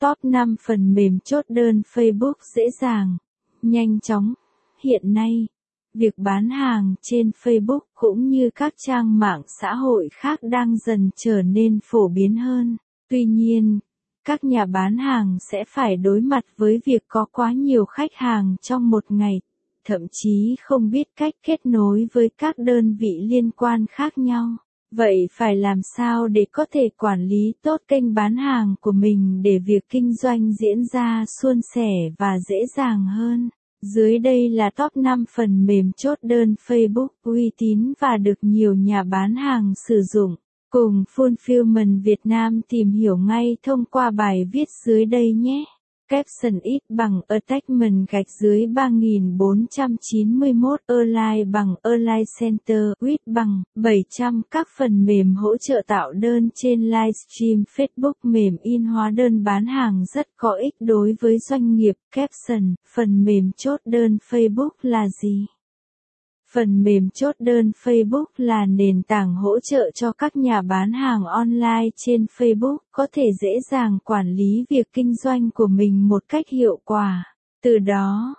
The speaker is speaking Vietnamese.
Top 5 phần mềm chốt đơn Facebook dễ dàng, nhanh chóng. Hiện nay, việc bán hàng trên Facebook cũng như các trang mạng xã hội khác đang dần trở nên phổ biến hơn. Tuy nhiên, các nhà bán hàng sẽ phải đối mặt với việc có quá nhiều khách hàng trong một ngày, thậm chí không biết cách kết nối với các đơn vị liên quan khác nhau. Vậy phải làm sao để có thể quản lý tốt kênh bán hàng của mình để việc kinh doanh diễn ra suôn sẻ và dễ dàng hơn? Dưới đây là top 5 phần mềm chốt đơn Facebook uy tín và được nhiều nhà bán hàng sử dụng. Cùng Fulfillment Việt Nam tìm hiểu ngay thông qua bài viết dưới đây nhé. Caption ít bằng Attachment gạch dưới 3491 Align bằng Align Center With bằng 700 các phần mềm hỗ trợ tạo đơn trên livestream Facebook mềm in hóa đơn bán hàng rất có ích đối với doanh nghiệp Caption, Phần mềm chốt đơn Facebook là gì? Phần mềm chốt đơn Facebook là nền tảng hỗ trợ cho các nhà bán hàng online trên Facebook có thể dễ dàng quản lý việc kinh doanh của mình một cách hiệu quả. Từ đó,